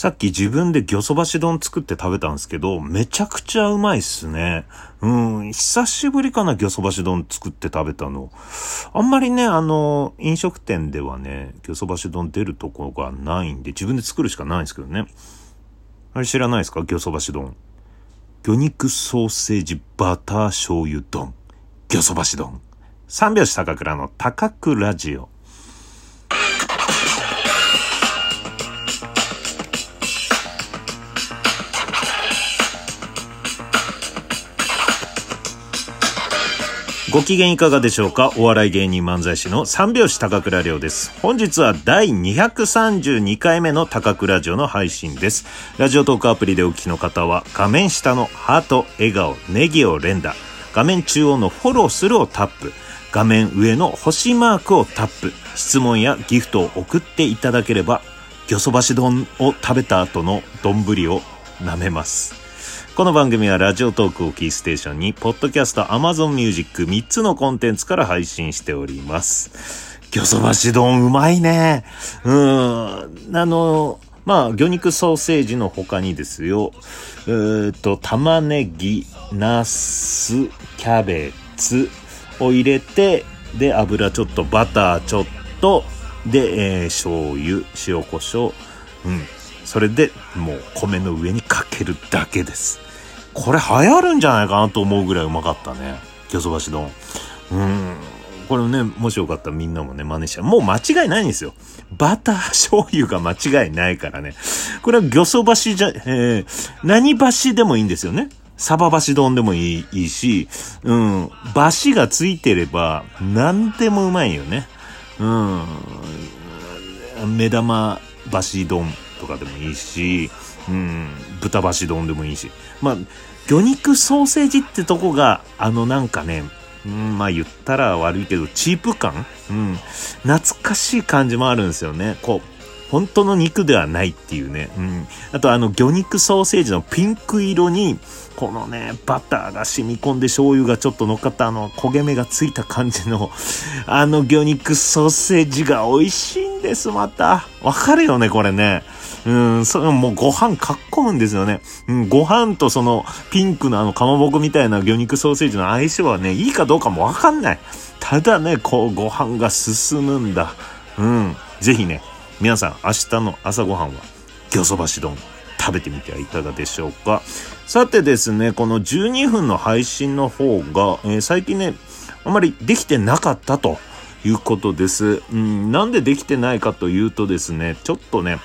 さっき自分で魚そばし丼作って食べたんですけど、めちゃくちゃうまいっすね。うん、久しぶりかな、魚そばし丼作って食べたの。あんまりね、あの、飲食店ではね、魚そばし丼出るとこがないんで、自分で作るしかないんですけどね。あれ知らないですか？魚そばし丼。魚肉ソーセージバター醤油丼。魚そばし丼。三拍子高倉の高倉ジオ。ご機嫌いかがでしょうか？お笑い芸人漫才師の三拍子高倉涼です。本日は第232回目の高倉ラジオの配信です。ラジオトークアプリでお聞きの方は画面下のハート、笑顔、ネギを連打、画面中央のフォローするをタップ、画面上の星マークをタップ、質問やギフトを送っていただければ、魚そばし丼を食べた後の丼を舐めます。この番組はラジオトークをキーステーションに、ポッドキャスト、アマゾンミュージック3つのコンテンツから配信しております。魚そばし丼うまいね。うん。あの、まあ、魚肉ソーセージの他にですよ、えー、っと、玉ねぎ、ナス、キャベツを入れて、で、油ちょっと、バターちょっと、で、えー、醤油、塩コショウ、うん。それでもう米の上にかけるだけです。これ流行るんじゃないかなと思うぐらいうまかったね。魚そばし丼。うん。これね、もしよかったらみんなもね、真似しちゃう。もう間違いないんですよ。バター醤油が間違いないからね。これは魚そばしじゃ、えー、何橋でもいいんですよね。サバ橋丼でもいいいいし、うん、橋がついてれば何でもうまいよね。うん。目玉橋丼とかでもいいし、うん、豚橋丼でもいいし。まあ、魚肉ソーセージってとこが、あのなんかね、うん、まあ言ったら悪いけど、チープ感？うん。懐かしい感じもあるんですよね。こう、本当の肉ではないっていうね。うん。あとあの魚肉ソーセージのピンク色に、このね、バターが染み込んで醤油がちょっと乗っかったあの焦げ目がついた感じの、あの魚肉ソーセージが美味しいんです、また。わかるよね、これね。うん、それもうご飯かっこむんですよね。うん、ご飯とそのピンクのあのかまぼこみたいな魚肉ソーセージの相性はね、いいかどうかもわかんない。ただね、こうご飯が進むんだ。うん、ぜひね、皆さん明日の朝ごはんは魚そばし丼食べてみてはいかがでしょうか。さてですね、この12分の配信の方が、えー、最近ね、あまりできてなかったということです。うん、なんでできてないかというとですね、ちょっとね、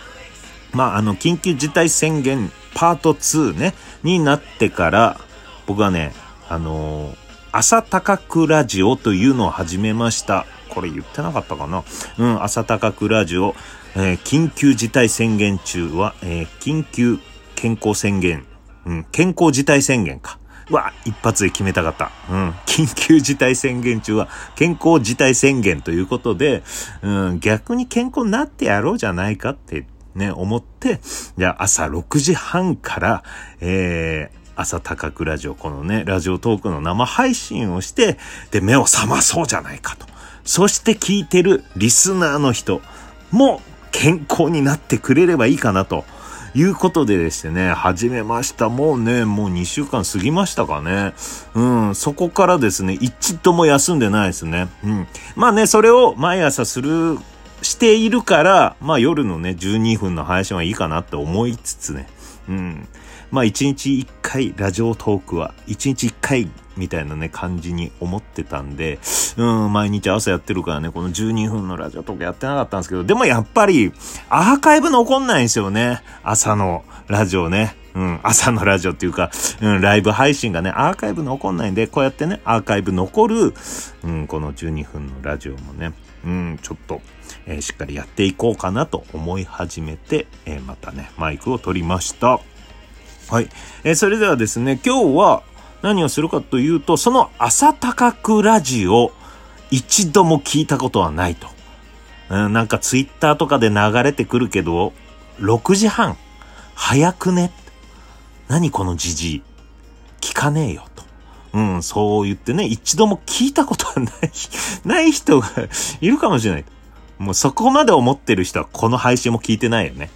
まあ、あの、緊急事態宣言パート2ね、になってから、僕はね、あのー、朝高くラジオというのを始めました。これ言ってなかったかな？うん、朝高くラジオ、えー、緊急事態宣言中は、えー、緊急健康宣言、うん、健康事態宣言か。わ、一発で決めたかった。うん。緊急事態宣言中は健康事態宣言ということで、うん、逆に健康になってやろうじゃないかってね、思って、じゃあ朝6時半から、えー、朝高くラジオ、このね、ラジオトークの生配信をして、で、目を覚まそうじゃないかと。そして聞いてるリスナーの人も健康になってくれればいいかなと。いうことでですね、始めました。もうね、もう2週間過ぎましたかね。うん、そこからですね、一度も休んでないですね。うん。まあね、それを毎朝するしているから、まあ夜のね、12分の配信はいいかなって思いつつね。うん。まあ1日1回ラジオトークは1日1回みたいなね感じに思ってたんで、うん、毎日朝やってるからね、この12分のラジオトークやってなかったんですけど、でもやっぱりアーカイブ残んないんですよね。朝のラジオね。うん、朝のラジオっていうか、うん、ライブ配信がね、アーカイブ残んないんで、こうやってね、アーカイブ残る、うん、この12分のラジオもね、うん、ちょっと、えー、しっかりやっていこうかなと思い始めて、えー、またね、マイクを取りました。はい。えー、それではですね、今日は何をするかというと、その朝高くラジオ、一度も聞いたことはないと。うん、なんかツイッターとかで流れてくるけど、6時半、早くね。何このじじい。聞かねえよと。うん、そう言ってね、一度も聞いたことはない、ない人がいるかもしれない。もうそこまで思ってる人はこの配信も聞いてないよね。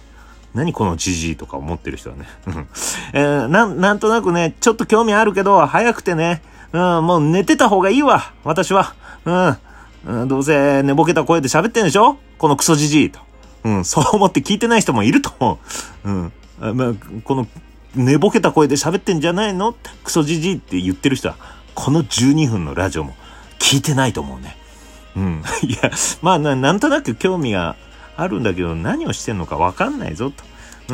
何このじじいとか思ってる人はね。えー、なん、なんとなくね、ちょっと興味あるけど、早くてね、うん、もう寝てた方がいいわ、私は。うん。うん、どうせ寝ぼけた声で喋ってんでしょ？このクソじじいと。うん、そう思って聞いてない人もいると思う。うん。あまあ、この、寝ぼけた声で喋ってんじゃないの？クソじじいって言ってる人は、この12分のラジオも聞いてないと思うね。うん。いや、まあな、なんとなく興味があるんだけど、何をしてんのかわかんないぞと。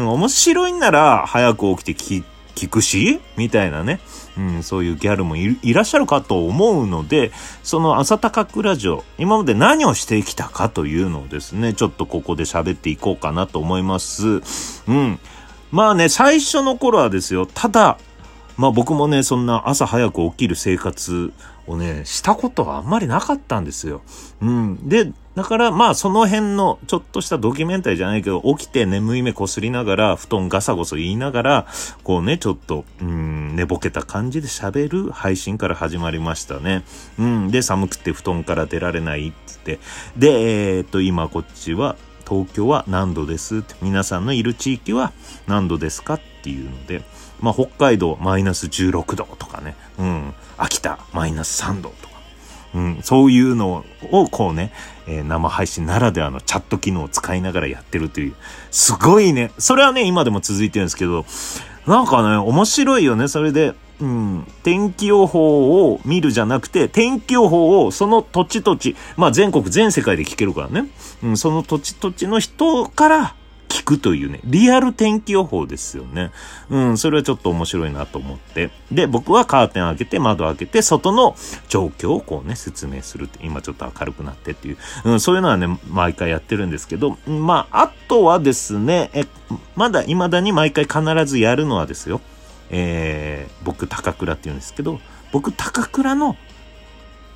うん、面白いんなら早く起きて聞聞くし？みたいなね。うん、そういうギャルもいらっしゃるかと思うので、その朝高くラジオ、今まで何をしてきたかというのをですね、ちょっとここで喋っていこうかなと思います。うん。まあね、最初の頃はですよ、ただ、まあ僕もね、そんな朝早く起きる生活をね、したことはあんまりなかったんですよ。うん。で、だからまあその辺のちょっとしたドキュメンタリーじゃないけど、起きて眠い目こすりながら、布団ガサゴソ言いながら、こうね、ちょっと、うん、寝ぼけた感じで喋る配信から始まりましたね。うん。で、寒くて布団から出られないっつって。で、えー、っと、今こっちは、東京は何度ですって皆さんのいる地域は何度ですかっていうので、まあ、北海道マイナス16度とかね、うん、秋田マイナス3度とか、うん、そういうのをこうね、えー、生配信ならではのチャット機能を使いながらやってるという、すごいね、それはね、今でも続いてるんですけど、なんかね、面白いよね、それで、うん、天気予報を見るじゃなくて、天気予報をその土地土地、まあ全国全世界で聞けるからね、うん、その土地土地の人からくというね、リアル天気予報ですよね。うん、それはちょっと面白いなと思って。で、僕はカーテン開けて、窓開けて、外の状況をこうね、説明するって、今ちょっと明るくなってっていう、うん、そういうのはね、毎回やってるんですけど、まあ、あとはですね、え、まだ未だに毎回必ずやるのはですよ、えー、僕、高倉って言うんですけど、僕、高倉の、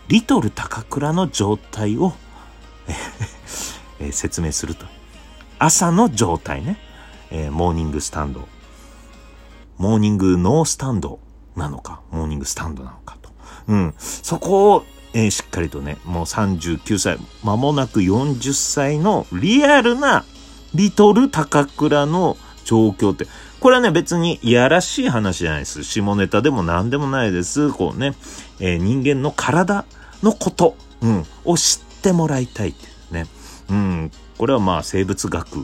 リトル高倉の状態を、え ー、説明すると。朝の状態ね。えー、モーニングスタンド。モーニングノースタンドなのか、モーニングスタンドなのかと。うん。そこを、えー、しっかりとね、もう39歳、間もなく40歳のリアルなリトル高倉の状況って、これはね、別にいやらしい話じゃないです。下ネタでも何でもないです。こうね、えー、人間の体のこと、うん、を知ってもらいたいってね。うん、これはまあ生物学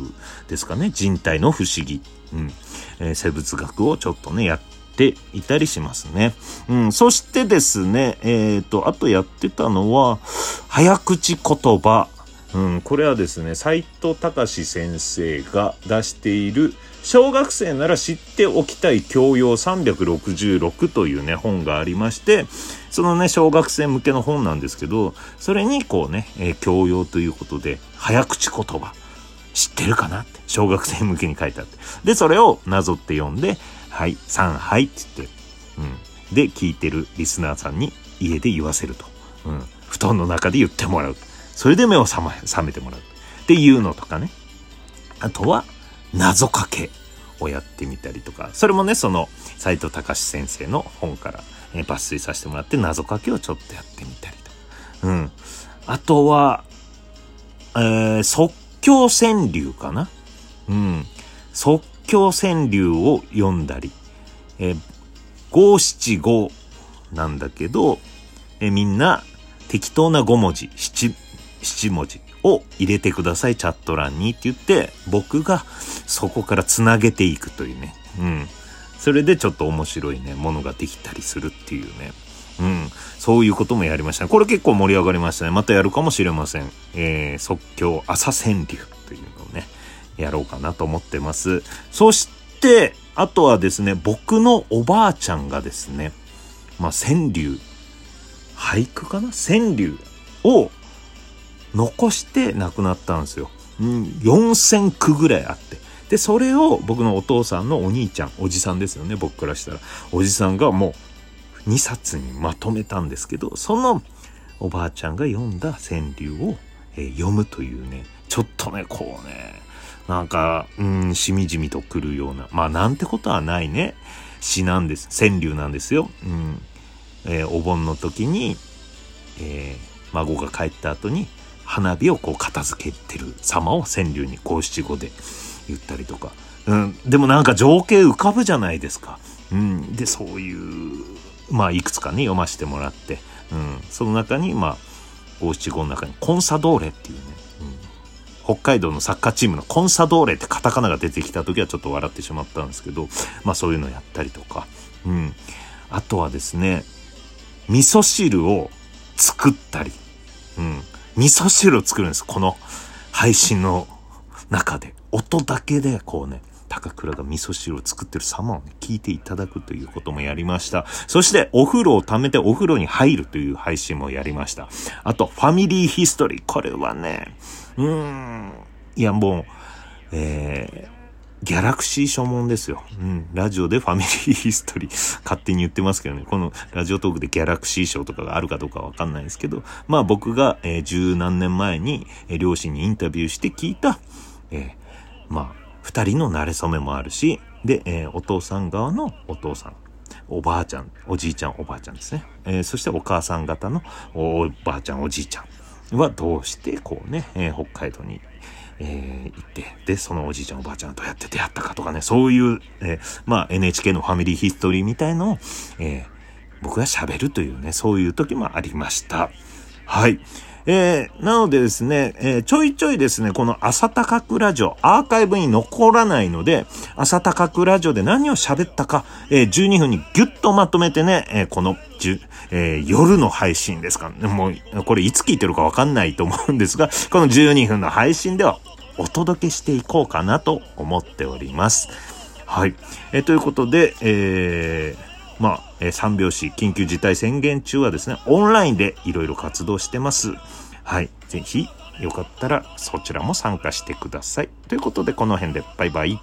ですかね。人体の不思議。うん。えー、生物学をちょっとね、やっていたりしますね。うん。そしてですね、えっ、ー、と、あとやってたのは、早口言葉。うん。これはですね、斎藤隆先生が出している、小学生なら知っておきたい教養366というね、本がありまして、そのね、小学生向けの本なんですけど、それにこうね、えー、教養ということで、早口言葉、知ってるかなって、小学生向けに書いてあって。で、それをなぞって読んで、はい、3、はいって言って、うん。で、聞いてるリスナーさんに家で言わせると。うん。布団の中で言ってもらう。それで目を覚めてもらう。っていうのとかね。あとは、謎かけをやってみたりとか、それもね、その斎藤隆先生の本から、え抜粋させてもらって謎かけをちょっとやってみたりと。うん。あとは、えー、即興川柳かな？うん。即興川柳を読んだり、えー、五七五なんだけど、えー、みんな適当な5文字、七、七文字を入れてください、チャット欄にって言って、僕がそこから繋げていくというね。うん。それでちょっと面白いね、ものができたりするっていうね。うん。そういうこともやりました。これ結構盛り上がりましたね。またやるかもしれません。えー、即興朝川柳というのをね、やろうかなと思ってます。そして、あとはですね、僕のおばあちゃんがですね、まあ、川柳、俳句かな？川柳を残して亡くなったんですよ。うん、4000句ぐらいあって。で、それを僕のお父さんのお兄ちゃん、おじさんですよね、僕からしたら。おじさんがもう2冊にまとめたんですけど、そのおばあちゃんが読んだ川柳を、えー、読むというね、ちょっとね、こうね、なんか、うん、しみじみとくるような、まあなんてことはないね、詩なんです。川柳なんですよ。うん。えー、お盆の時に、えー、孫が帰った後に、花火をこう片付けてる様を川柳に五七五で言ったりとか。うん、でもなんか情景浮かぶじゃないですか。うん、で、そういう、まあ、いくつかね、読ませてもらって、うん、その中に、まあ、五七五の中にコンサドーレっていうね、うん、北海道のサッカーチームのコンサドーレってカタカナが出てきた時はちょっと笑ってしまったんですけど、まあそういうのやったりとか、うん。あとはですね、味噌汁を作ったり、うん。味噌汁を作るんです。この配信の中で。音だけでこうね、高倉が味噌汁を作ってる様をね、聞いていただくということもやりました。そして、お風呂を溜めてお風呂に入るという配信もやりました。あと、ファミリーヒストリー。これはね、うーん、いやもう、えー、ギャラクシー書門ですよ。うん。ラジオでファミリーヒストリー、勝手に言ってますけどね。このラジオトークでギャラクシー賞とかがあるかどうかわかんないですけど、まあ僕が、えー、十何年前に、えー、両親にインタビューして聞いた、えー、まあ、二人の馴れ初めもあるし、で、えー、お父さん側のお父さん、おばあちゃん、おじいちゃん、おばあちゃんですね。えー、そしてお母さん方のおばあちゃん、おじいちゃんはどうしてこうね、えー、北海道に、えー、行って、で、そのおじいちゃんおばあちゃんどうやって出会ったかとかね、そういう、え、まあ NHK のファミリーヒストリーみたいのを、え、僕が喋るというね、そういう時もありました。はい。えー、なのでですね、えー、ちょいちょいですね、この朝高くラジオ、アーカイブに残らないので、朝高くラジオで何を喋ったか、えー、12分にギュッとまとめてね、えー、この、えー、夜の配信ですか、ねもう、これいつ聞いてるかわかんないと思うんですが、この12分の配信ではお届けしていこうかなと思っております。はい。えー、ということで、えー、まあ、えー、三拍子緊急事態宣言中はですね、オンラインでいろいろ活動してます。はい。ぜひ、よかったらそちらも参加してください。ということで、この辺でバイバイ。